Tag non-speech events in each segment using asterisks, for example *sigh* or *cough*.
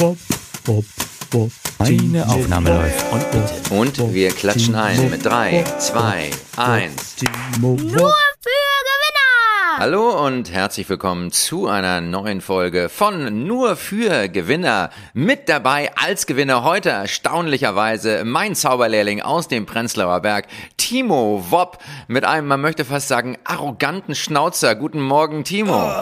Wop, wop, wop. Eine Aufnahme läuft und bitte. Und wir klatschen ein mit 3, 2, 1. Timo Nur für Gewinner! Hallo und herzlich willkommen zu einer neuen Folge von Nur für Gewinner. Mit dabei als Gewinner heute erstaunlicherweise mein Zauberlehrling aus dem Prenzlauer Berg, Timo Wopp, mit einem, man möchte fast sagen, arroganten Schnauzer. Guten Morgen, Timo.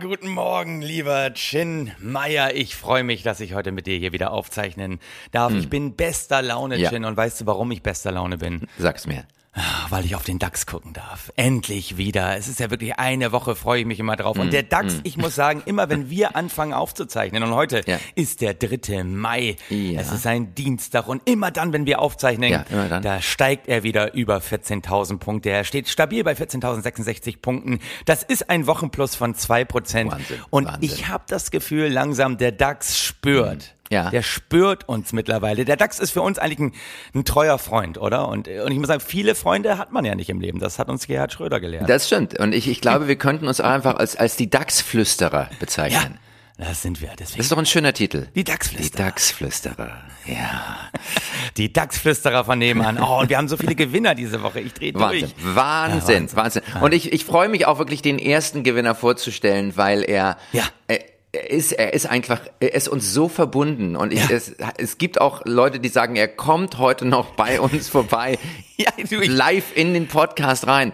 Guten Morgen, lieber Chin Meier. Ich freue mich, dass ich heute mit dir hier wieder aufzeichnen darf. Ich bin bester Laune, Ja. Chin. Und weißt du, warum ich bester Laune bin? Sag's mir. Ah, Weil ich auf den DAX gucken darf. Endlich wieder. Es ist ja wirklich eine Woche, freue ich mich immer drauf. Und der DAX, ich muss sagen, immer wenn wir anfangen aufzuzeichnen, und heute Ja. ist der 3. Mai, Ja. es ist ein Dienstag, und immer dann, wenn wir aufzeichnen, Ja, da steigt er wieder über 14.000 Punkte. Er steht stabil bei 14.066 Punkten. Das ist ein Wochenplus von 2%. Wahnsinn, und Wahnsinn. ich habe das Gefühl, langsam der DAX spürt. Ja. Der spürt uns mittlerweile. Der DAX ist für uns eigentlich ein, ein treuer Freund, oder? Und, äh, und ich muss sagen, viele Freunde hat man ja nicht im Leben. Das hat uns Gerhard Schröder gelehrt. Das stimmt. Und ich, ich glaube, wir könnten uns einfach als, als die DAX-Flüsterer bezeichnen. das sind wir. Das Deswegen ist doch ein schöner Titel. die Die DAX-Flüsterer. DAX-Flüsterer. Ja. *laughs* Die DAX-Flüsterer von nebenan. Oh, und wir haben so viele Gewinner diese Woche. Ich drehe durch. Wahnsinn, Wahnsinn, Wahnsinn. Und ich, ich freue mich auch wirklich, den ersten Gewinner vorzustellen, weil er, Ja. er, er ist, er ist einfach, er ist uns so verbunden. Und ich, Ja. es, es gibt auch Leute, die sagen, er kommt heute noch bei *laughs* uns vorbei, Ja, du, live in den Podcast rein.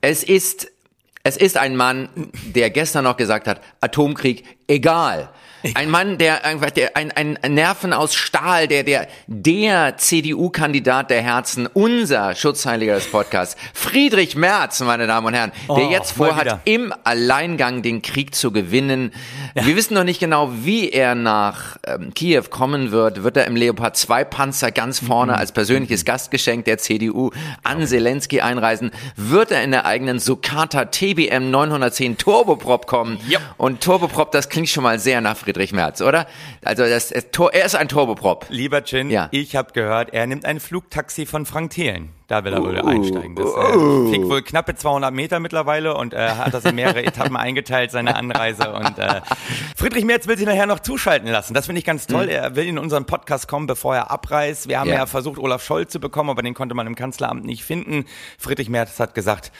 Es ist, es ist ein Mann, der gestern noch gesagt hat, Atomkrieg, egal. *laughs* Ein Mann, der einfach, der, ein, ein Nerven aus Stahl, der, der, der CDU-Kandidat der Herzen, unser Schutzheiliger des Podcasts, Friedrich Merz, meine Damen und Herren, der Oh, jetzt vorhat, wieder. im Alleingang den Krieg zu gewinnen. Wir wissen noch nicht genau, wie er nach ähm, Kiew kommen wird. Wird er im Leopard 2 Panzer ganz vorne als persönliches Gastgeschenk der CDU an Zelensky einreisen? Wird er in der eigenen Sukata TBM 910 Turboprop kommen? Ja. Und Turboprop, das klingt schon mal sehr nach Friedrich Merz, oder? Also das, er ist ein Turboprop. Lieber Chin, Ja. ich habe gehört, er nimmt ein Flugtaxi von Frank Thelen. Da will er Uh, wohl einsteigen. Das äh, fliegt wohl knappe 200 Meter mittlerweile und äh, hat das in mehrere *laughs* Etappen eingeteilt, seine Anreise. Und äh, *laughs* Friedrich Merz will sich nachher noch zuschalten lassen. Das finde ich ganz toll. Er will in unseren Podcast kommen, bevor er abreist. Wir haben. Ja. ja. versucht, Olaf Scholz zu bekommen, aber den konnte man im Kanzleramt nicht finden. Friedrich Merz hat gesagt,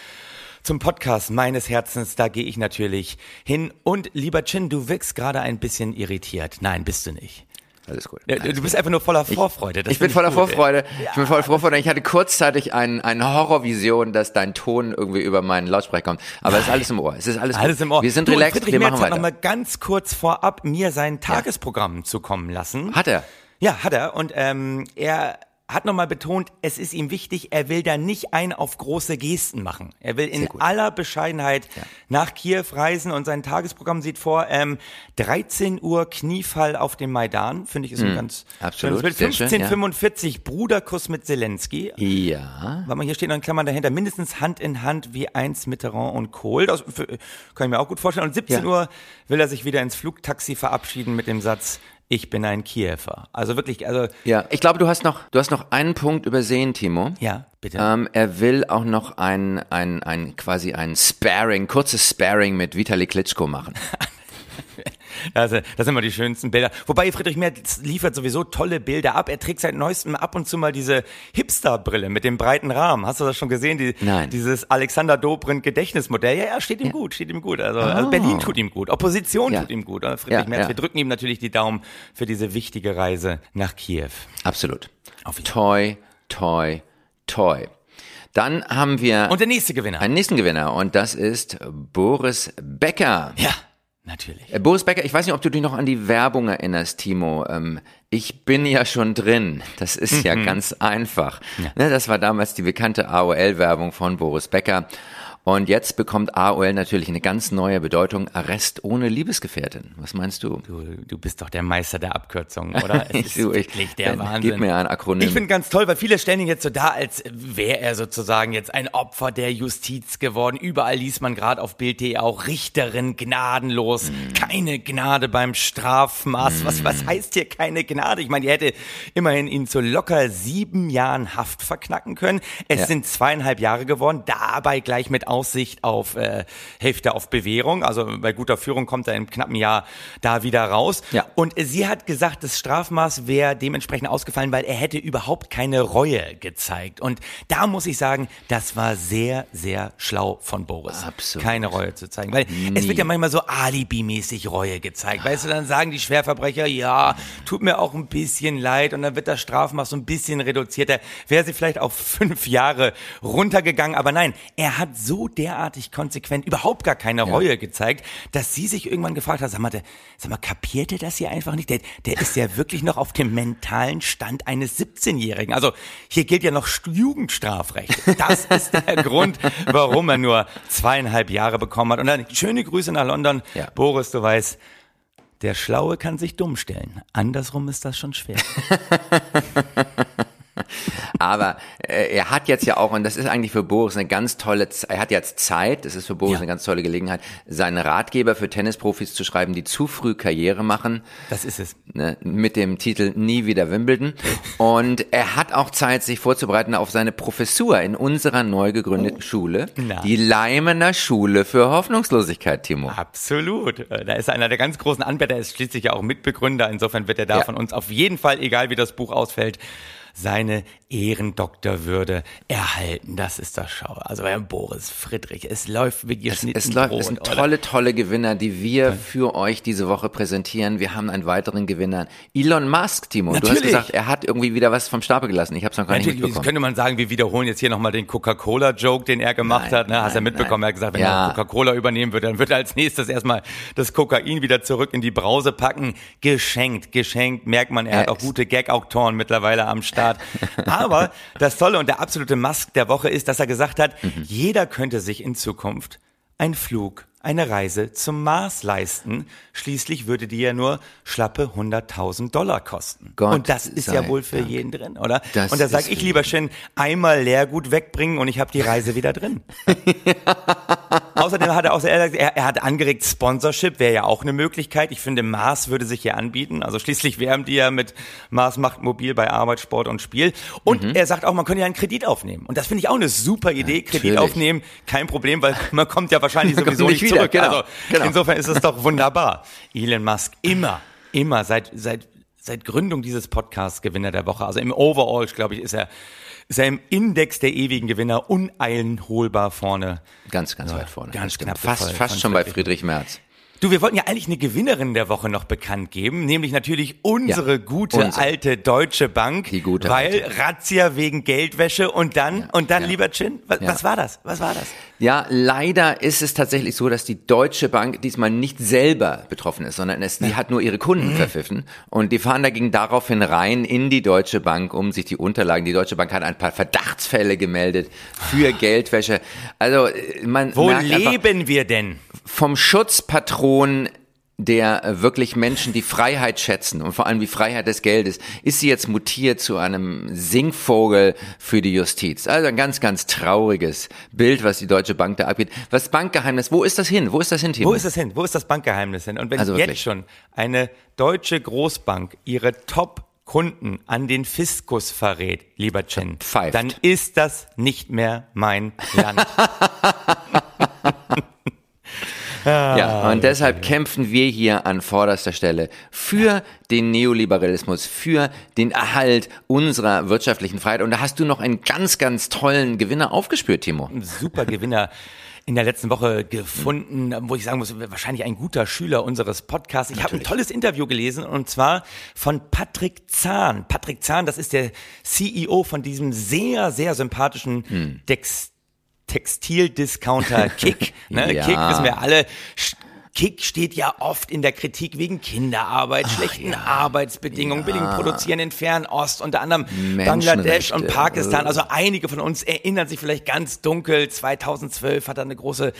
zum Podcast meines Herzens, da gehe ich natürlich hin. Und lieber Chin, du wirkst gerade ein bisschen irritiert. Nein, bist du nicht. Alles gut. Ja, Du bist einfach nur voller Vorfreude. Das Ich bin voller ey. Vorfreude. Ich bin voller Vorfreude. Ich hatte kurzzeitig ein, eine Horrorvision, dass dein Ton irgendwie über meinen Lautsprecher kommt. Aber es ist alles im Ohr. Es ist alles, Alles im Ohr. Wir sind du, relaxed. Friedrich Wir Merz machen hat noch weiter. mal ganz kurz vorab mir sein Tagesprogramm zukommen lassen. Hat er? Ja, hat er. Und ähm, er hat nochmal betont, es ist ihm wichtig, er will da nicht ein auf große Gesten machen. Er will in aller Bescheidenheit nach Kiew reisen und sein Tagesprogramm sieht vor, ähm, 13 Uhr Kniefall auf dem Maidan, finde ich ist ein ganz Hm. absolut, schönes Bild. schön, ja. 1545 Bruderkuss mit Zelensky. Ja. Weil man hier steht noch in Klammern dahinter, mindestens Hand in Hand wie einst Mitterrand und Kohl. Das für, kann ich mir auch gut vorstellen. Und 17 Ja. Uhr will er sich wieder ins Flugtaxi verabschieden mit dem Satz, ich bin ein Kiewer. Also wirklich, also, Ja. Ich glaube, du hast noch, du hast noch einen Punkt übersehen, Timo. ja, bitte. Ähm, er will auch noch ein, ein, ein, quasi ein Sparring, kurzes Sparring mit Vitali Klitschko machen. *laughs* Also, das sind immer die schönsten Bilder. Wobei Friedrich Merz liefert sowieso tolle Bilder ab. Er trägt seit neuestem ab und zu mal diese Hipster-Brille mit dem breiten Rahmen. Hast du das schon gesehen? Die, Nein. Dieses Alexander Dobrindt Gedächtnismodell. Ja, ja, steht ihm gut, steht ihm gut. Also, also Berlin tut ihm gut. Opposition Ah. Ja. tut ihm gut. Und Friedrich Ja, Merz, ja. wir drücken ihm natürlich die Daumen für diese wichtige Reise nach Kiew. Absolut. Auf jeden Toi, toi, toi. Dann haben wir Und der nächste Gewinner. einen nächsten Gewinner und das ist Boris Becker. ja, natürlich. Äh, Boris Becker, ich weiß nicht, ob du dich noch an die Werbung erinnerst, Timo. Ähm, ich bin ja schon drin. Das ist ja ganz einfach. Ne, das war damals die bekannte AOL-Werbung von Boris Becker. Und jetzt bekommt AOL natürlich eine ganz neue Bedeutung. Arrest ohne Liebesgefährtin. Was meinst du? Du, du bist doch der Meister der Abkürzungen, *laughs* oder? Es ist Du, ich- wirklich der Wahnsinn. Gib mir ein Akronym. Ich finde ganz toll, weil viele stellen ihn jetzt so dar, als wäre er sozusagen jetzt ein Opfer der Justiz geworden. Überall liest man gerade auf Bild.de auch Richterin gnadenlos. Mm. Keine Gnade beim Strafmaß. Was, was heißt hier keine Gnade? Ich meine, die hätte immerhin ihn zu locker sieben Jahren Haft verknacken können. Es Ja. sind zweieinhalb Jahre geworden, dabei gleich mit Aussicht auf äh, Hälfte auf Bewährung. Also bei guter Führung kommt er im knappen Jahr da wieder raus. Ja. Und sie hat gesagt, das Strafmaß wäre dementsprechend ausgefallen, weil er hätte überhaupt keine Reue gezeigt. Und da muss ich sagen, das war sehr, sehr schlau von Boris. Absolut. Keine Reue zu zeigen. Weil es wird ja manchmal so alibimäßig Reue gezeigt. Weißt du, dann sagen die Schwerverbrecher, ja, tut mir auch ein bisschen leid und dann wird das Strafmaß so ein bisschen reduziert. Da wäre sie vielleicht auf fünf Jahre runtergegangen. Aber nein, er hat so derartig konsequent überhaupt gar keine Reue gezeigt, dass sie sich irgendwann gefragt hat, sag mal, der, sag mal, kapiert er das hier einfach nicht? Der, der ist ja wirklich noch auf dem mentalen Stand eines 17-Jährigen. Also hier gilt ja noch Jugendstrafrecht. Das ist der *laughs* Grund, warum er nur zweieinhalb Jahre bekommen hat. Und dann schöne Grüße nach London. Ja. Boris, du weißt, der Schlaue kann sich dumm stellen. Andersrum ist das schon schwer. *laughs* Aber äh, er hat jetzt ja auch, und das ist eigentlich für Boris eine ganz tolle, er hat jetzt Zeit, das ist für Boris Ja. eine ganz tolle Gelegenheit, seinen Ratgeber für Tennisprofis zu schreiben, die zu früh Karriere machen, Das ist es. ne, mit dem Titel Nie wieder Wimbledon. Und er hat auch Zeit, sich vorzubereiten auf seine Professur in unserer neu gegründeten Schule, Na. die Leimener Schule für Hoffnungslosigkeit, Timo. Absolut. Äh, Da ist er einer der ganz großen Anbieter, er ist schließlich ja auch Mitbegründer. Insofern wird er da Ja. von uns auf jeden Fall, egal wie das Buch ausfällt, seine Ehrendoktorwürde erhalten. Das ist das Schau. Also bei Boris Friedrich, es läuft wie geschnitten Es läuft, es sind oder? tolle, tolle Gewinner, die wir für euch diese Woche präsentieren. Wir haben einen weiteren Gewinner. Elon Musk, Timo. Du hast Natürlich. gesagt, er hat irgendwie wieder was vom Stapel gelassen. Ich habe es noch gar nicht Natürlich, mitbekommen. könnte man sagen, wir wiederholen jetzt hier nochmal den Coca-Cola-Joke, den er gemacht Nein, hat. Ne? Hast du ja mitbekommen, nein. er hat gesagt, wenn Ja. er Coca-Cola übernehmen würde, dann würde er als nächstes erstmal das Kokain wieder zurück in die Brause packen. Geschenkt, geschenkt, merkt man, er hat Er auch gute Gag-Autoren mittlerweile am Start. Aber das Tolle und der absolute Musk der Woche ist, dass er gesagt hat, Mhm. jeder könnte sich in Zukunft einen Flug, eine Reise zum Mars leisten. Schließlich würde die ja nur schlappe 100.000 Dollar kosten. Gott und das ist ja wohl für Dank. jeden drin, oder? Das und da sage ich lieber schön einmal Leergut wegbringen und ich habe die Reise wieder drin. *laughs* Außerdem hat er auch er, er, hat angeregt, Sponsorship wäre ja auch eine Möglichkeit. Ich finde, Mars würde sich hier anbieten. Also schließlich werben die ja mit Mars macht mobil bei Arbeit, Sport und Spiel. Und Mhm. er sagt auch, man könnte ja einen Kredit aufnehmen. Und das finde ich auch eine super Idee. Kredit Natürlich. aufnehmen, kein Problem, weil man kommt ja wahrscheinlich *laughs* sowieso nicht wieder, zurück. genau, Also genau. insofern ist es doch wunderbar. Elon Musk immer, immer seit seit seit Gründung dieses Podcasts Gewinner der Woche. Also im Overall, glaube ich, ist er ist er im Index der ewigen Gewinner uneinholbar vorne. Ganz, ganz weit vorne. ganz knapp Fast, gefolgt fast schon bei Friedrich. Merz. Du, wir wollten ja eigentlich eine Gewinnerin der Woche noch bekannt geben, nämlich natürlich unsere Ja, gute unsere. alte Deutsche Bank, Die gute weil alte. Razzia wegen Geldwäsche und dann und dann ja. lieber Chin, was, Ja. was war das? Was war das? Ja, leider ist es tatsächlich so, dass die Deutsche Bank diesmal nicht selber betroffen ist, sondern es, die hat nur ihre Mhm. Kunden verpfiffen. Und die fahren dagegen daraufhin rein in die Deutsche Bank, um sich die Unterlagen. Die Deutsche Bank hat ein paar Verdachtsfälle gemeldet für Geldwäsche. Also man Wo merkt einfach, leben wir denn? vom Schutzpatron der äh, wirklich Menschen die Freiheit schätzen und vor allem die Freiheit des Geldes, ist sie jetzt mutiert zu einem Singvogel für die Justiz. Also ein ganz, ganz trauriges Bild, was die Deutsche Bank da abgeht. Was Bankgeheimnis, wo ist das hin? Wo ist das hin, Timo? Wo ist das hin? Wo ist das Bankgeheimnis hin? Und wenn Also jetzt schon eine deutsche Großbank ihre Top-Kunden an den Fiskus verrät, lieber Chen, Pfeift. dann ist das nicht mehr mein Land. *laughs* Ja, und deshalb kämpfen wir hier an vorderster Stelle für den Neoliberalismus, für den Erhalt unserer wirtschaftlichen Freiheit. Und da hast du noch einen ganz, ganz tollen Gewinner aufgespürt, Timo. super Gewinner in der letzten Woche gefunden, wo ich sagen muss, wahrscheinlich ein guter Schüler unseres Podcasts. Ich habe ein tolles Interview gelesen und zwar von Patrick Zahn. Patrick Zahn, das ist der CEO von diesem sehr, sehr sympathischen Hm. Dex Textildiscounter Kick. *laughs* Ne? Ja. Kick wissen wir alle. Kick steht ja oft in der Kritik wegen Kinderarbeit, schlechten Arbeitsbedingungen, billigen Produzieren in Fernost, unter anderem Bangladesch und. Pakistan. Also einige von uns erinnern sich vielleicht ganz dunkel. 2012 hat da eine große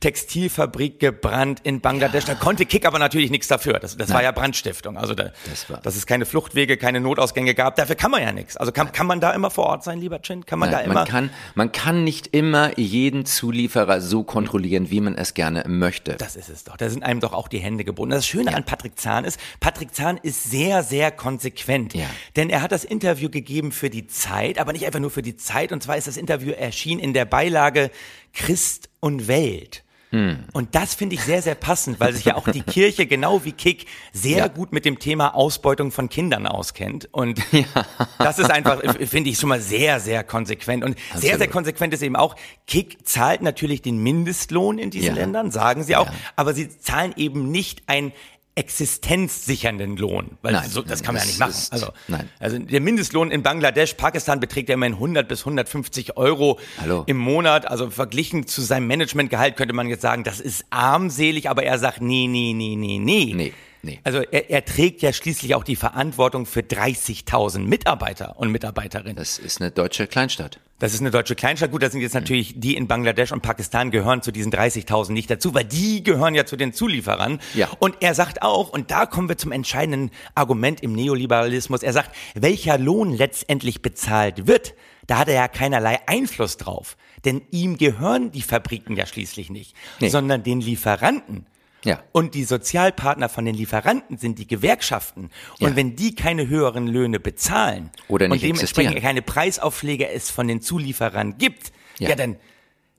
Textilfabrik gebrannt in Bangladesch. Da konnte Kick aber natürlich nichts dafür. Das, das war ja Brandstiftung. Also da, Das war- dass es keine Fluchtwege, keine Notausgänge gab. Dafür kann man ja nichts. Also kann, kann man da immer vor Ort sein, lieber Chin? Kann man da Nein, immer? man, kann, man kann nicht immer jeden Zulieferer so kontrollieren, wie man es gerne möchte. das ist es doch. Da sind einem doch auch die Hände gebunden. Das Schöne an Patrick Zahn ist, Patrick Zahn ist sehr, sehr konsequent. Ja. Denn er hat das Interview gegeben für die Zeit, aber nicht einfach nur für die Zeit. Und zwar ist das Interview erschienen in der Beilage Christ und Welt. Hm. Und das finde ich sehr, sehr passend, weil sich ja auch die Kirche genau wie Kick sehr Ja. gut mit dem Thema Ausbeutung von Kindern auskennt. Und *laughs* das ist einfach, finde ich schon mal sehr, sehr konsequent. Und sehr, sehr Absolut. konsequent ist eben auch, Kick zahlt natürlich den Mindestlohn in diesen Ja. Ländern, sagen sie auch, Ja. aber sie zahlen eben nicht ein existenzsichernden Lohn, weil Nein, so, das kann man ja das nicht machen. ist- also, nein. also der Mindestlohn in Bangladesch, Pakistan beträgt ja immerhin 100 bis 150 Euro Hallo. im Monat. Also verglichen zu seinem Managementgehalt könnte man jetzt sagen, das ist armselig, aber er sagt, nee, nee, nee, nee, nee. Nee, nee. Also er, er trägt ja schließlich auch die Verantwortung für 30.000 Mitarbeiter und Mitarbeiterinnen. Das ist eine deutsche Kleinstadt. Das ist eine deutsche Kleinstadt. Gut, das sind jetzt natürlich die in Bangladesch und Pakistan gehören zu diesen 30.000 nicht dazu, weil die gehören ja zu den Zulieferern. Ja. Und er sagt auch, und da kommen wir zum entscheidenden Argument im Neoliberalismus, er sagt, welcher Lohn letztendlich bezahlt wird, da hat er ja keinerlei Einfluss drauf. Denn ihm gehören die Fabriken ja schließlich nicht, Nee. sondern den Lieferanten. Ja. Und die Sozialpartner von den Lieferanten sind die Gewerkschaften. Und Ja. wenn die keine höheren Löhne bezahlen Oder nicht und dementsprechend existieren. keine Preisaufschläge es von den Zulieferern gibt, ja, Ja. dann,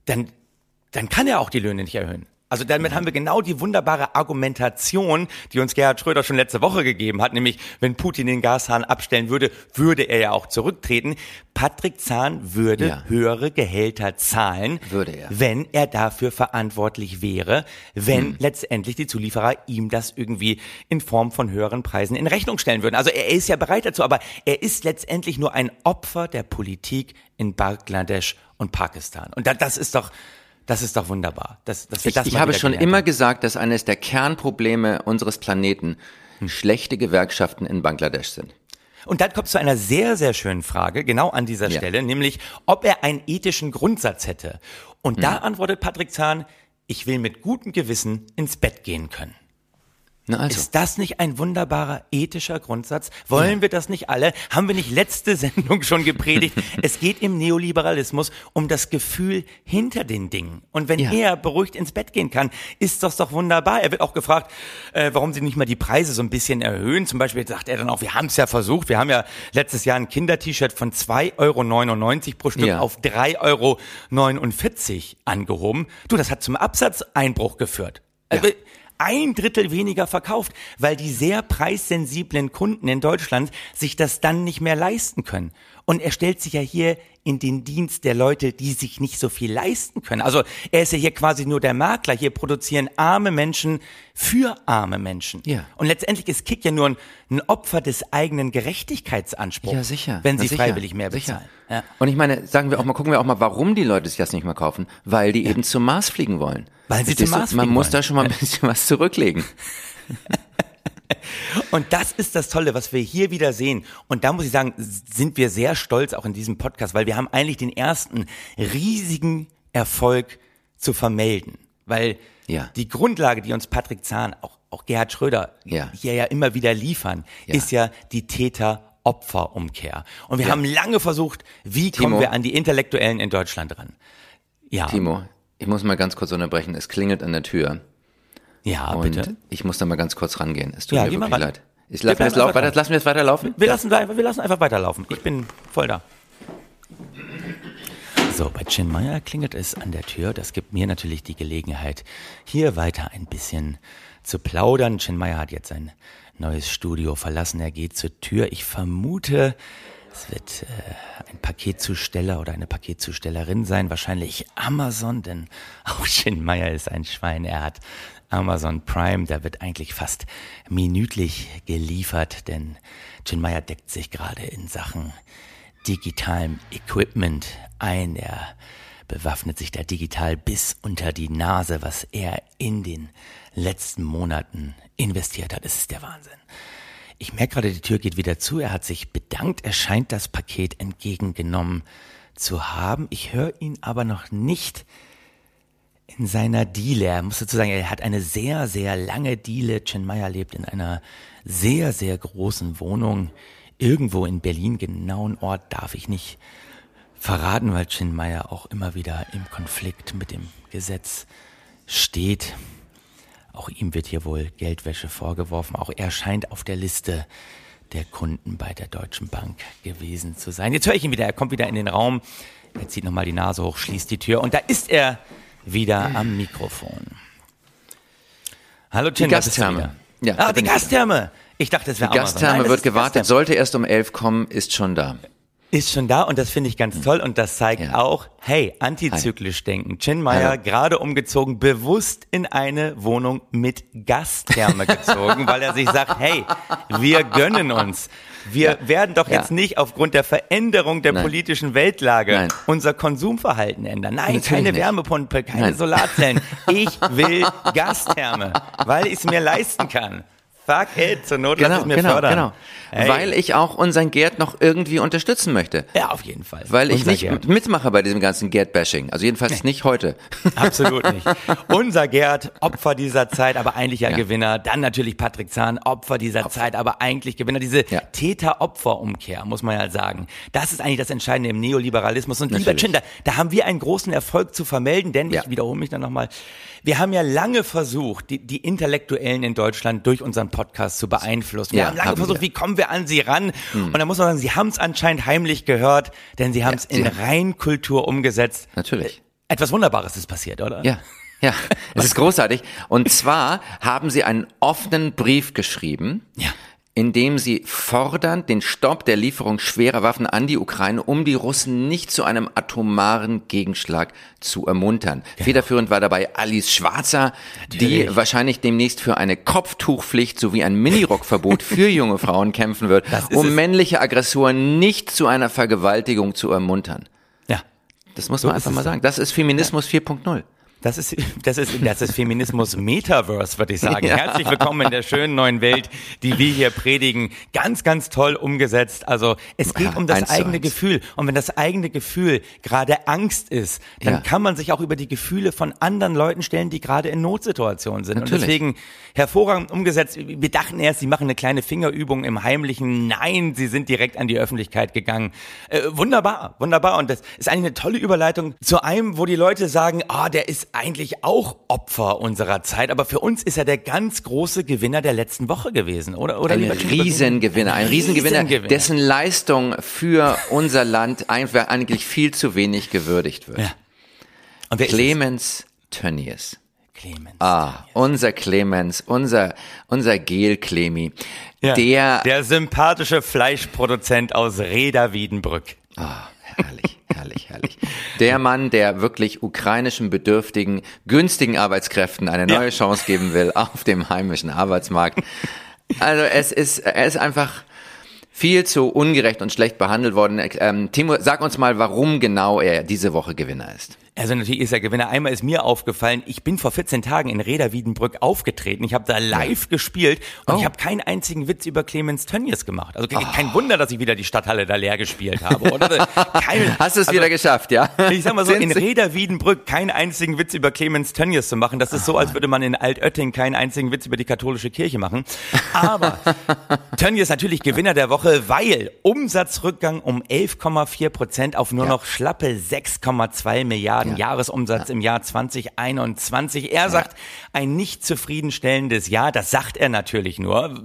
dann, dann kann er auch die Löhne nicht erhöhen. Also damit haben wir genau die wunderbare Argumentation, die uns Gerhard Schröder schon letzte Woche gegeben hat, nämlich wenn Putin den Gashahn abstellen würde, würde er ja auch zurücktreten. Patrick Zahn würde Ja. höhere Gehälter zahlen, Würde er. wenn er dafür verantwortlich wäre, wenn Hm. letztendlich die Zulieferer ihm das irgendwie in Form von höheren Preisen in Rechnung stellen würden. Also er ist ja bereit dazu, aber er ist letztendlich nur ein Opfer der Politik in Bangladesch und Pakistan. Und da, das ist doch, das ist doch wunderbar. Das, Ich, das ich mal habe schon immer haben. gesagt, dass eines der Kernprobleme unseres Planeten schlechte Gewerkschaften in Bangladesch sind. Und dann kommt zu einer sehr, sehr schönen Frage, genau an dieser Ja. Stelle, nämlich, ob er einen ethischen Grundsatz hätte. Und Hm. da antwortet Patrick Zahn, ich will mit gutem Gewissen ins Bett gehen können. Also, Ist das nicht ein wunderbarer ethischer Grundsatz? Wollen wir das nicht alle? Haben wir nicht letzte *laughs* Sendung schon gepredigt? *laughs* es geht im Neoliberalismus um das Gefühl hinter den Dingen. Und wenn Ja. er beruhigt ins Bett gehen kann, ist das doch wunderbar. Er wird auch gefragt, äh, warum sie nicht mal die Preise so ein bisschen erhöhen. Zum Beispiel sagt er dann auch, wir haben es ja versucht. Wir haben ja letztes Jahr ein Kinder-T-Shirt von 2,99 Euro pro Stück Ja. auf 3,49 Euro angehoben. Du, das hat zum Absatzeinbruch geführt. Ja. Ein Drittel weniger verkauft, weil die sehr preissensiblen Kunden in Deutschland sich das dann nicht mehr leisten können. Und er stellt sich ja hier in den Dienst der Leute, die sich nicht so viel leisten können. Also er ist ja hier quasi nur der Makler. Hier produzieren arme Menschen für arme Menschen. Ja. Und letztendlich ist Kick ja nur ein, ein Opfer des eigenen Gerechtigkeitsanspruchs. ja sicher. Wenn sie sicher, freiwillig mehr sicher. bezahlen. Ja. Und ich meine, sagen wir auch mal, gucken wir auch mal, warum die Leute sich das nicht mehr kaufen. Weil die eben zum Mars fliegen wollen. Weil sie zum du? Mars Man fliegen muss wollen. da schon mal ein bisschen was zurücklegen. *laughs* *laughs* Und das ist das Tolle, was wir hier wieder sehen. Und da muss ich sagen, sind wir sehr stolz auch in diesem Podcast, weil wir haben eigentlich den ersten riesigen Erfolg zu vermelden. Weil Ja. die Grundlage, die uns Patrick Zahn, auch, auch Gerhard Schröder Ja. hier ja immer wieder liefern, Ja. ist ja die Täter-Opfer-Umkehr. Und wir Ja. haben lange versucht, wie Timo. kommen wir an die Intellektuellen in Deutschland ran? Ja, Timo, ich muss mal ganz kurz unterbrechen. Es klingelt an der Tür. Ja, Und bitte. ich muss da mal ganz kurz rangehen. Es tut Ja, mir wirklich ran. leid. Ich, lassen, wir das lau- einfach weiter, lassen wir es weiterlaufen? Wir lassen, wir wir lassen einfach weiterlaufen. Ich bin voll da. So, bei Chin Meyer klingelt es an der Tür. Das gibt mir natürlich die Gelegenheit, hier weiter ein bisschen zu plaudern. Chin Meyer hat jetzt sein neues Studio verlassen. Er geht zur Tür. Ich vermute, es wird äh, ein Paketzusteller oder eine Paketzustellerin sein. Wahrscheinlich Amazon, denn *laughs* auch Chin Meyer ist ein Schwein. Er hat Amazon Prime. Da wird eigentlich fast minütlich geliefert, denn Chin Meyer deckt sich gerade in Sachen digitalem Equipment ein. Er bewaffnet sich da digital bis unter die Nase, was er in den letzten Monaten investiert hat. Es ist der Wahnsinn. Ich merke gerade, die Tür geht wieder zu. Er hat sich bedankt. Er scheint das Paket entgegengenommen zu haben. Ich höre ihn aber noch nicht in seiner Diele. Er muss dazu sagen, er hat eine sehr, sehr lange Diele. Chen Meyer lebt in einer sehr, sehr großen Wohnung irgendwo in Berlin. Genauen Ort darf ich nicht verraten, weil Chen Meyer auch immer wieder im Konflikt mit dem Gesetz steht. Auch ihm wird hier wohl Geldwäsche vorgeworfen. Auch er scheint auf der Liste der Kunden bei der Deutschen Bank gewesen zu sein. Jetzt höre ich ihn wieder. Er kommt wieder in den Raum. Er zieht nochmal die Nase hoch, schließt die Tür und da ist er wieder am Mikrofon. Hallo Tim, Die Gastherme. Ja, ah, die. Gastherme. Ich dachte, es wäre Die. Gastherme Nein, wird gewartet, sollte erst um elf kommen, ist schon da. Ist schon da und das finde ich ganz toll und das zeigt Ja. auch, hey, antizyklisch denken. Chin Meyer, gerade umgezogen, bewusst in eine Wohnung mit Gastherme gezogen, weil er sich sagt, hey, wir gönnen uns. Wir werden doch Ja. jetzt nicht aufgrund der Veränderung der Nein. politischen Weltlage Nein. unser Konsumverhalten ändern. Nein, Natürlich keine nicht. Wärmepumpe, keine Nein. Solarzellen. Ich will *laughs* Gastherme, weil ich es mir leisten kann. Fuck it, zur Not lass Genau, es mir genau, fördern. genau. Weil ich auch unseren Gerd noch irgendwie unterstützen möchte. Ja, auf jeden Fall. Weil ich Unser nicht Gerd. mitmache bei diesem ganzen Gerd-Bashing. Also jedenfalls nicht heute. *laughs* Absolut nicht. Unser Gerd, Opfer dieser Zeit, aber eigentlich ja, Ja. Gewinner. Dann natürlich Patrick Zahn, Opfer dieser Zeit, aber eigentlich Gewinner. Diese Ja. Täter-Opfer-Umkehr, muss man ja sagen. Das ist eigentlich das Entscheidende im Neoliberalismus. Und lieber Natürlich. Chinder, da haben wir einen großen Erfolg zu vermelden, denn Ja. ich wiederhole mich dann nochmal. Wir haben ja lange versucht, die, die Intellektuellen in Deutschland durch unseren Podcast zu beeinflussen. Wir Ja, haben lange haben versucht, wir. Wie kommen wir an sie ran? Und da muss man sagen, sie haben es anscheinend heimlich gehört, denn sie haben es sie in Reinkultur umgesetzt. Natürlich. Etwas Wunderbares ist passiert, oder? Ja, ja, *laughs* es ist großartig. Und zwar haben sie einen offenen Brief geschrieben, Ja. In dem sie fordern den Stopp der Lieferung schwerer Waffen an die Ukraine, um die Russen nicht zu einem atomaren Gegenschlag zu ermuntern. Federführend war dabei Alice Schwarzer, die Genau. Natürlich. wahrscheinlich demnächst für eine Kopftuchpflicht sowie ein Minirockverbot für *laughs* junge Frauen kämpfen wird, um es. männliche Aggressoren nicht zu einer Vergewaltigung zu ermuntern. Ja. Das muss So man einfach mal sagen. Das ist Feminismus 4.0. Das ist, das ist, das ist Feminismus Metaverse, würde ich sagen. *laughs* Ja. Herzlich willkommen in der schönen neuen Welt, die wir hier predigen. Ganz, ganz toll umgesetzt. Also, es geht Ja, um das eigene. Gefühl. Und wenn das eigene Gefühl gerade Angst ist, dann Ja. kann man sich auch über die Gefühle von anderen Leuten stellen, die gerade in Notsituationen sind. Natürlich. Und deswegen hervorragend umgesetzt. Wir dachten erst, sie machen eine kleine Fingerübung im Heimlichen. Nein, sie sind direkt an die Öffentlichkeit gegangen. Äh, wunderbar, wunderbar. Und das ist eigentlich eine tolle Überleitung zu einem, wo die Leute sagen, ah, der ist eigentlich auch Opfer unserer Zeit. Aber für uns ist er der ganz große Gewinner der letzten Woche gewesen, oder? oder Ein? Riesengewinner, ein Riesengewinner, Riesengewinner. dessen Leistung für unser Land einfach eigentlich viel zu wenig gewürdigt wird. Ja. Und wer Clemens Tönnies. es? Clemens. Ah, unser Clemens, unser, unser Gel-Clemi. Ja, Der, der sympathische Fleischproduzent aus Reda Wiedenbrück. Ah, herrlich, herrlich, herrlich. Der Mann, der wirklich ukrainischen bedürftigen, günstigen Arbeitskräften eine neue Ja. Chance geben will auf dem heimischen Arbeitsmarkt. Also es ist, er ist einfach viel zu ungerecht und schlecht behandelt worden. Ähm, Timo, sag uns mal, warum genau er diese Woche Gewinner ist. Also natürlich ist er Gewinner. Einmal ist mir aufgefallen, ich bin vor 14 Tagen in Reda Wiedenbrück aufgetreten. Ich habe da live gespielt und Oh. ich habe keinen einzigen Witz über Clemens Tönnies gemacht. Also ke- kein Wunder, dass ich wieder die Stadthalle da leer gespielt habe. Oder? *laughs* Kein, Hast du es also, wieder geschafft, ja? Ich sag mal so, in Reda Wiedenbrück keinen einzigen Witz über Clemens Tönnies zu machen. Das ist so, als würde man in Altötting keinen einzigen Witz über die katholische Kirche machen. Aber *laughs* Tönnies natürlich Gewinner der Woche, weil Umsatzrückgang um 11,4 Prozent auf nur Ja. noch schlappe 6,2 Milliarden Ja. Jahresumsatz im Jahr 2021. Er sagt, ein nicht zufriedenstellendes Jahr. Das sagt er natürlich nur,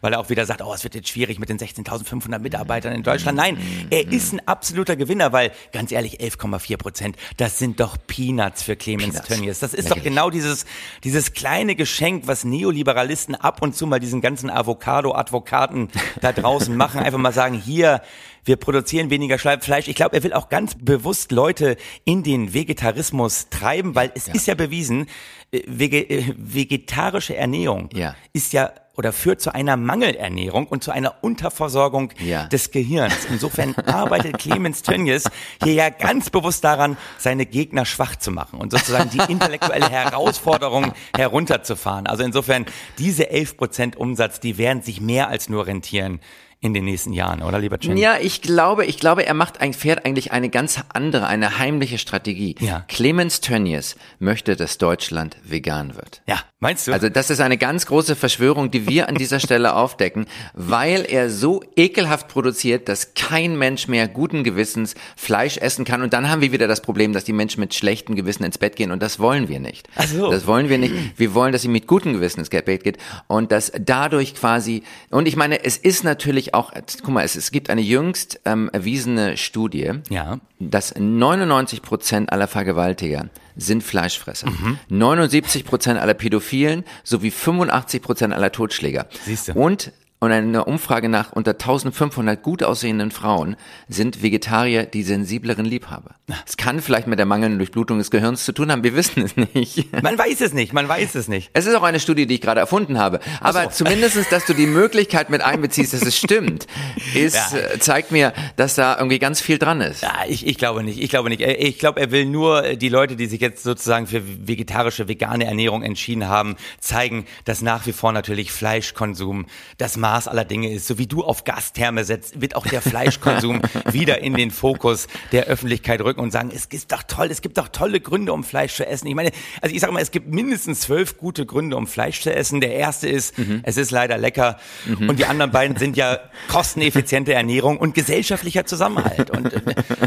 weil er auch wieder sagt, oh, es wird jetzt schwierig mit den 16.500 Mitarbeitern in Deutschland. Nein, er ist ein absoluter Gewinner, weil ganz ehrlich, 11,4 Prozent, das sind doch Peanuts für Clemens. Tönnies. Das ist doch Lächerlich. genau dieses, dieses kleine Geschenk, was Neoliberalisten ab und zu mal diesen ganzen Avocado-Advokaten da draußen machen. Einfach mal sagen, hier, wir produzieren weniger Fleisch. Ich glaube, er will auch ganz bewusst Leute in den Vegetarismus treiben, weil es ist ja bewiesen, äh, vege äh, vegetarische Ernährung Ja. ist ja oder führt zu einer Mangelernährung und zu einer Unterversorgung Ja. des Gehirns. Insofern arbeitet *laughs* Clemens Tönnies hier ja ganz bewusst daran, seine Gegner schwach zu machen und sozusagen die intellektuelle Herausforderung *laughs* herunterzufahren. Also insofern, diese 11 Prozent Umsatz, die werden sich mehr als nur rentieren in den nächsten Jahren, oder lieber Chen? Ja, ich glaube, ich glaube, er macht ein, fährt eigentlich eine ganz andere, eine heimliche Strategie. Ja. Clemens Tönnies möchte, dass Deutschland vegan wird. Ja, meinst du? Also das ist eine ganz große Verschwörung, die wir an dieser Stelle *laughs* aufdecken, weil er so ekelhaft produziert, dass kein Mensch mehr guten Gewissens Fleisch essen kann. Und dann haben wir wieder das Problem, dass die Menschen mit schlechtem Gewissen ins Bett gehen und das wollen wir nicht. Ach so. Das wollen wir nicht. Wir wollen, dass sie mit gutem Gewissen ins Bett geht und dass dadurch quasi, und ich meine, es ist natürlich auch, guck mal, es, es gibt eine jüngst ähm, erwiesene Studie, Ja. dass 99 Prozent aller Vergewaltiger sind Fleischfresser. Mhm. 79 Prozent aller Pädophilen sowie 85 Prozent aller Totschläger. Siehste. Und und eine Umfrage nach unter 1500 gut aussehenden Frauen sind Vegetarier die sensibleren Liebhaber. Es kann vielleicht mit der mangelnden Durchblutung des Gehirns zu tun haben, wir wissen es nicht. Man weiß es nicht, man weiß es nicht. Es ist auch eine Studie, die ich gerade erfunden habe. Aber so. zumindestens, dass du die Möglichkeit mit einbeziehst, dass es stimmt, ist, Ja. äh, zeigt mir, dass da irgendwie ganz viel dran ist. Ja, ich, ich glaube nicht. Ich glaube nicht. Ich glaube, er will nur äh, die Leute, die sich jetzt sozusagen für vegetarische, vegane Ernährung entschieden haben, zeigen, dass nach wie vor natürlich Fleischkonsum das Maß aller Dinge ist. So wie du auf Gastherme setzt, wird auch der Fleischkonsum *laughs* wieder in den Fokus der Öffentlichkeit rücken und sagen, es ist doch toll, es gibt doch tolle Gründe, um Fleisch zu essen. Ich meine, also ich sage mal, es gibt mindestens zwölf gute Gründe, um Fleisch zu essen. Der erste ist, es ist leider lecker. Und die anderen beiden sind ja kosteneffiziente Ernährung und gesellschaftlicher Zusammenhalt. Und äh,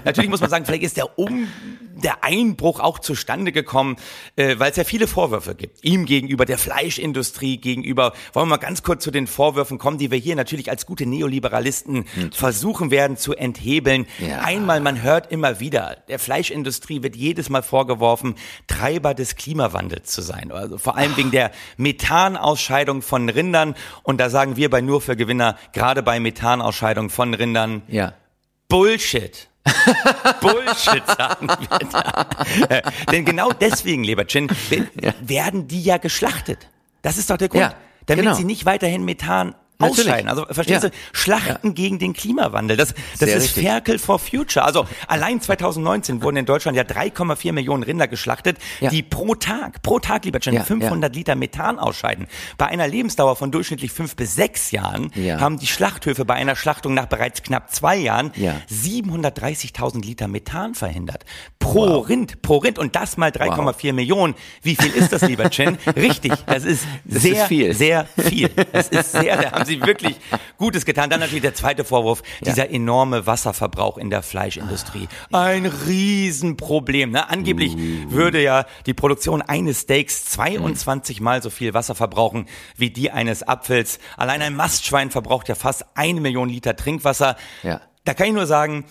natürlich muss man sagen, vielleicht ist der Um, der Einbruch auch zustande gekommen, äh, weil es ja viele Vorwürfe gibt. Ihm gegenüber, der Fleischindustrie gegenüber. Wollen wir mal ganz kurz zu den Vorwürfen kommen, die wir hier natürlich als gute Neoliberalisten versuchen werden zu enthebeln. Ja. Einmal, man hört immer wieder, der Fleischindustrie wird jedes Mal vorgeworfen, Treiber des Klimawandels zu sein. Also vor allem wegen der Methanausscheidung von Rindern. Und da sagen wir bei Nur für Gewinner, gerade bei Methanausscheidung von Rindern, Ja. Bullshit. *laughs* Bullshit, sagen wir da. Äh, Denn genau deswegen, lieber Chin, we- werden die ja geschlachtet. Das ist doch der Grund. Ja, damit genau. sie nicht weiterhin Methan Natürlich. ausscheiden. Also verstehst Ja. du? Schlachten gegen den Klimawandel. Das, das Sehr ist richtig. Ferkel for Future. Also allein 2019 wurden in Deutschland ja 3,4 Millionen Rinder geschlachtet, Ja. die pro Tag, pro Tag, lieber Jen, Ja, 500 Liter Methan ausscheiden. Bei einer Lebensdauer von durchschnittlich fünf bis sechs Jahren Ja. haben die Schlachthöfe bei einer Schlachtung nach bereits knapp zwei Jahren Ja. 730.000 Liter Methan verhindert. Pro Rind, pro Rind. Und das mal 3,4 Millionen. Wie viel ist das, lieber Chen? *laughs* Richtig, das ist Das sehr, ist viel. sehr viel. Das ist sehr, da haben sie wirklich *laughs* Gutes getan. Dann natürlich der zweite Vorwurf, dieser enorme Wasserverbrauch in der Fleischindustrie. Ein Riesenproblem. Ne? Angeblich würde ja die Produktion eines Steaks 22 mal so viel Wasser verbrauchen wie die eines Apfels. Allein ein Mastschwein verbraucht ja fast eine Million Liter Trinkwasser. Ja. Da kann ich nur sagen,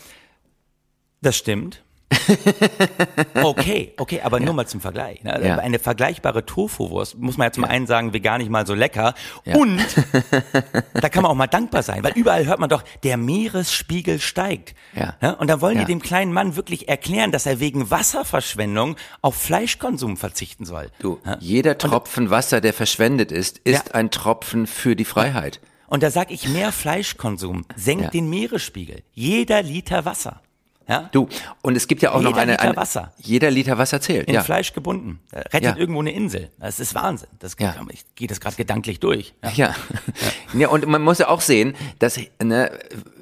das stimmt. *laughs* Okay, okay, aber nur mal zum Vergleich. Ne? Ja. Eine vergleichbare Tofu-Wurst, muss man ja zum einen sagen, gar nicht mal so lecker. Ja. Und *laughs* da kann man auch mal dankbar sein, weil überall hört man doch, der Meeresspiegel steigt. Ja. Ne? Und dann wollen Ja. die dem kleinen Mann wirklich erklären, dass er wegen Wasserverschwendung auf Fleischkonsum verzichten soll. Du, Ja? jeder Tropfen Wasser, der verschwendet ist, ist Ja. ein Tropfen für die Freiheit. Und da sag ich, mehr Fleischkonsum senkt Ja. den Meeresspiegel. Jeder Liter Wasser. Ja? Du, und es gibt ja auch noch Jeder eine, Liter eine Wasser. Jeder Liter Wasser zählt. in ja. Fleisch gebunden. Rettet Ja. irgendwo eine Insel. Das ist Wahnsinn. Das Ja. ich gehe das gerade gedanklich durch. Ja. Ja. ja. und man muss ja auch sehen, dass ne,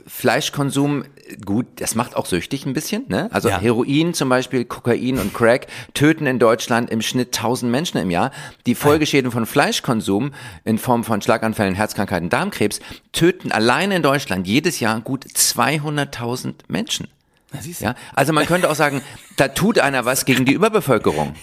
Fleischkonsum, gut, das macht auch süchtig ein bisschen. Ne? Also Ja. Heroin zum Beispiel, Kokain und Crack töten in Deutschland im Schnitt 1000 Menschen im Jahr. Die Folgeschäden von Fleischkonsum in Form von Schlaganfällen, Herzkrankheiten, Darmkrebs töten allein in Deutschland jedes Jahr gut 200.000 Menschen. Ja, also man könnte auch sagen, da tut einer was gegen die Überbevölkerung.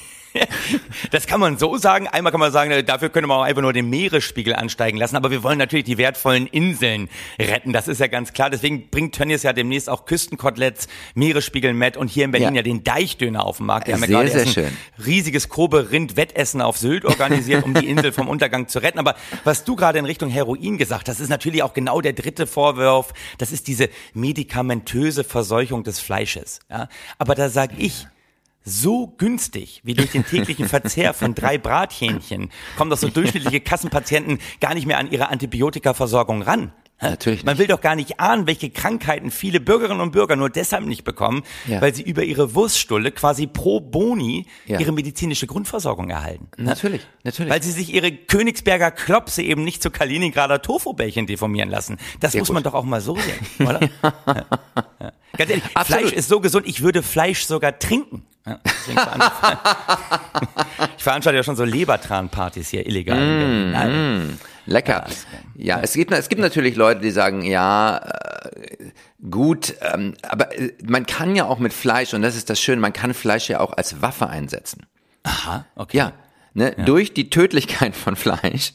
*laughs* Das kann man so sagen. Einmal kann man sagen, äh, dafür könnte man auch einfach nur den Meeresspiegel ansteigen lassen. Aber wir wollen natürlich die wertvollen Inseln retten. Das ist ja ganz klar. Deswegen bringt Tönnies ja demnächst auch Küstenkoteletts, Meeresspiegel mit und hier in Berlin ja, Ja. den Deichdöner auf dem Markt. Wir haben ja Sehr, gerade sehr schön. riesiges Kobe-Rind-Wettessen auf Sylt organisiert, um die Insel vom Untergang zu retten. Aber was du gerade in Richtung Heroin gesagt hast, ist natürlich auch genau der dritte Vorwurf. Das ist diese medikamentöse Verseuchung des Fleisches. Ja? Aber da sag ich, so günstig wie durch den täglichen Verzehr von drei *laughs* Brathähnchen kommen doch so durchschnittliche Kassenpatienten gar nicht mehr an ihre Antibiotikaversorgung ran. Natürlich Man will doch gar nicht ahnen, welche Krankheiten viele Bürgerinnen und Bürger nur deshalb nicht bekommen, Ja. weil sie über ihre Wurststulle quasi pro Boni Ja. ihre medizinische Grundversorgung erhalten. Natürlich, natürlich. Weil sie sich ihre Königsberger Klopse eben nicht zu Kaliningrader Tofu-Bällchen deformieren lassen. Das Sehr muss gut. man doch auch mal so sehen, *laughs* oder? Ja. Ganz ehrlich, Absolut. Fleisch ist so gesund, ich würde Fleisch sogar trinken. Ja, *laughs* ich veranstalte ja schon so Lebertran-Partys hier illegal. Berlin. Nein. Lecker. Ja, es gibt, es gibt natürlich Leute, die sagen, ja, äh, gut, ähm, aber äh, man kann ja auch mit Fleisch, und das ist das Schöne, man kann Fleisch ja auch als Waffe einsetzen. Aha, okay. Ja, ne, durch die Tödlichkeit von Fleisch.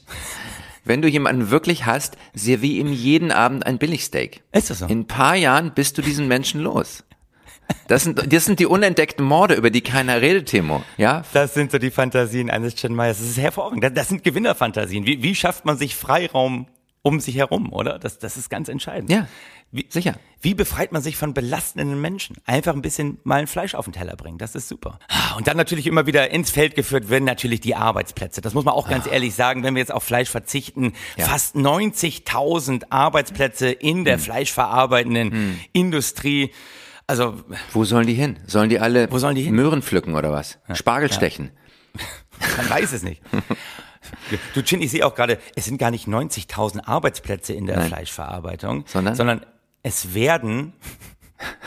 Wenn du jemanden wirklich hast, servier ihm jeden Abend ein Billigsteak. Ist das so? In ein paar Jahren bist du diesen Menschen los. Das sind, das sind die unentdeckten Morde, über die keiner redet, Timo. Ja, Das sind so die Fantasien eines Chen Meyers. Das ist hervorragend. Das, das sind Gewinnerfantasien. Wie, wie schafft man sich Freiraum um sich herum, oder? Das, das ist ganz entscheidend. Ja, wie, sicher. Wie befreit man sich von belastenden Menschen? Einfach ein bisschen mal ein Fleisch auf den Teller bringen. Das ist super. Ah, Und dann natürlich immer wieder ins Feld geführt werden natürlich die Arbeitsplätze. Das muss man auch ganz ehrlich sagen, wenn wir jetzt auf Fleisch verzichten. Ja. Fast 90.000 Arbeitsplätze in der fleischverarbeitenden Industrie. Also Wo sollen die hin? Sollen die alle Wo sollen die hin? Möhren pflücken oder was? Spargel stechen? *laughs* Man weiß es nicht. *laughs* Du, Chin, ich sehe auch gerade, es sind gar nicht 90.000 Arbeitsplätze in der Nein. Fleischverarbeitung, Sondern? sondern es werden,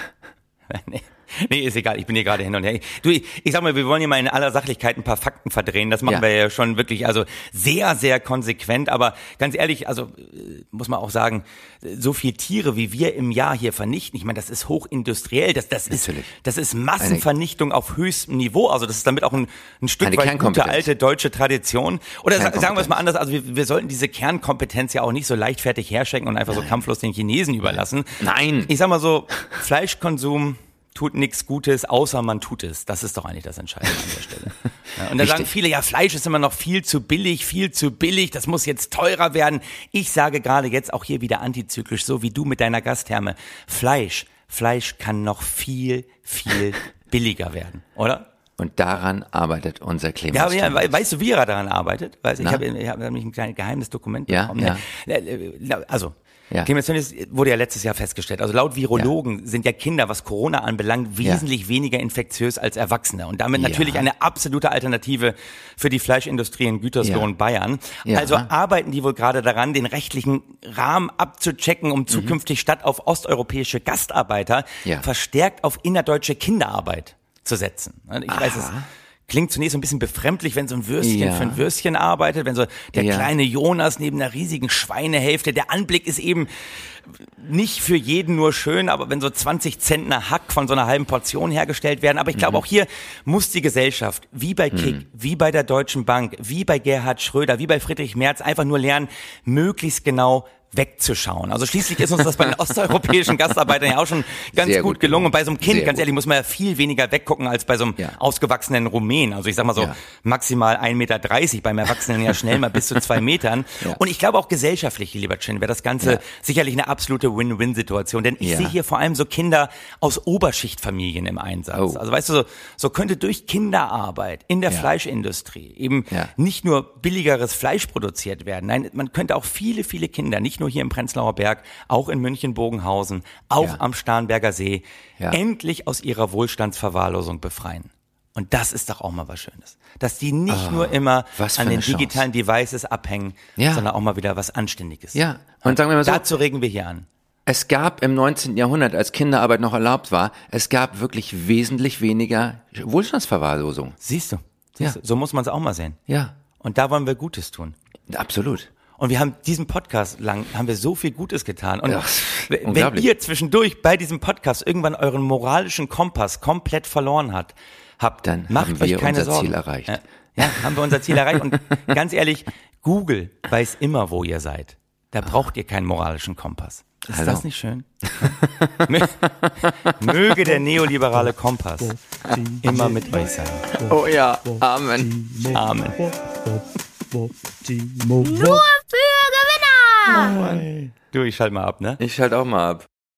*laughs* nee, *laughs* nee, ist egal, ich bin hier gerade hin und her. Du, ich, ich sag mal, wir wollen hier mal in aller Sachlichkeit ein paar Fakten verdrehen. Das machen Ja. wir ja schon wirklich, also sehr, sehr konsequent. Aber ganz ehrlich, also äh, muss man auch sagen, so viel Tiere, wie wir im Jahr hier vernichten, ich meine, das ist hochindustriell, das, das ist, das ist Massenvernichtung auf höchstem Niveau. Also das ist damit auch ein, ein Stück Eine weit gute alte deutsche Tradition. Oder sa- sagen wir es mal anders, also wir, wir sollten diese Kernkompetenz ja auch nicht so leichtfertig herschenken und einfach so kampflos den Chinesen überlassen. Nein. Ich sag mal so, Fleischkonsum tut nichts Gutes, außer man tut es. Das ist doch eigentlich das Entscheidende an der *laughs* Stelle. Ja, und da sagen viele, ja, Fleisch ist immer noch viel zu billig, viel zu billig, das muss jetzt teurer werden. Ich sage gerade jetzt auch hier wieder antizyklisch, so wie du mit deiner Gastherme. Fleisch, Fleisch kann noch viel, viel *laughs* billiger werden, oder? Und daran arbeitet unser Clemens. Ja, ja, weißt du, wie er daran arbeitet? Weißt, ich habe hab nämlich ein kleines geheimes Dokument Ja, bekommen. ja. Ne? Äh, Also, Ja. Clemens wurde ja letztes Jahr festgestellt. Also laut Virologen sind ja Kinder, was Corona anbelangt, wesentlich weniger infektiös als Erwachsene. Und damit Ja. natürlich eine absolute Alternative für die Fleischindustrie in Gütersloh Ja. und Bayern. Ja. Also arbeiten die wohl gerade daran, den rechtlichen Rahmen abzuchecken, um zukünftig statt auf osteuropäische Gastarbeiter Mhm. Ja. verstärkt auf innerdeutsche Kinderarbeit zu setzen. Ich weiß es. Klingt zunächst so ein bisschen befremdlich, wenn so ein Würstchen Ja. für ein Würstchen arbeitet, wenn so der Ja. kleine Jonas neben einer riesigen Schweinehälfte, der Anblick ist eben nicht für jeden nur schön, aber wenn so 20 Zentner Hack von so einer halben Portion hergestellt werden. Aber ich glaube, auch hier muss die Gesellschaft, wie bei Kick, wie bei der Deutschen Bank, wie bei Gerhard Schröder, wie bei Friedrich Merz, einfach nur lernen, möglichst genau wegzuschauen. Also schließlich ist uns das bei den *laughs* osteuropäischen Gastarbeitern ja auch schon ganz gut gut gelungen. Und bei so einem Kind, Sehr ganz ehrlich, muss man ja viel weniger weggucken als bei so einem Ja. ausgewachsenen Rumänen. Also ich sag mal so Ja. maximal 1,30 Meter, beim Erwachsenen ja schnell mal bis zu zwei *laughs* Metern. Ja. Und ich glaube auch gesellschaftlich, lieber Chin, wäre das Ganze sicherlich eine absolute Win-Win-Situation. Denn ich sehe hier vor allem so Kinder aus Oberschichtfamilien im Einsatz. Oh. Also weißt du, so, so könnte durch Kinderarbeit in der. Fleischindustrie eben nicht nur billigeres Fleisch produziert werden. Nein, man könnte auch viele, viele Kinder, nicht nur hier im Prenzlauer Berg, auch in München-Bogenhausen, auch Ja. am Starnberger See, Ja. endlich aus ihrer Wohlstandsverwahrlosung befreien. Und das ist doch auch mal was Schönes. Dass die nicht nur immer an den digitalen Devices abhängen, Ja. sondern auch mal wieder was Anständiges. Ja, und sagen wir mal so, Dazu regen wir hier an. es gab im 19. Jahrhundert, als Kinderarbeit noch erlaubt war, es gab wirklich wesentlich weniger Wohlstandsverwahrlosung. Siehst du? Siehst Ja. du? So muss man es auch mal sehen. Ja, Und da wollen wir Gutes tun. absolut. Und wir haben diesen Podcast lang, haben wir so viel Gutes getan. Und Ja, *laughs* wenn ihr zwischendurch bei diesem Podcast irgendwann euren moralischen Kompass komplett verloren hat, habt, Dann macht haben euch wir keine unser Sorgen. Ziel erreicht. Ja, ja, haben wir unser Ziel erreicht. Und *laughs* ganz ehrlich, Google weiß immer, wo ihr seid. Da braucht ihr keinen moralischen Kompass. Ist Hallo. das nicht schön? *laughs* Mö- Möge der neoliberale Kompass immer mit euch sein. Oh ja, Amen. Amen. Nur für Gewinner! Du, ich schalte mal ab, ne? Ich schalte auch mal ab.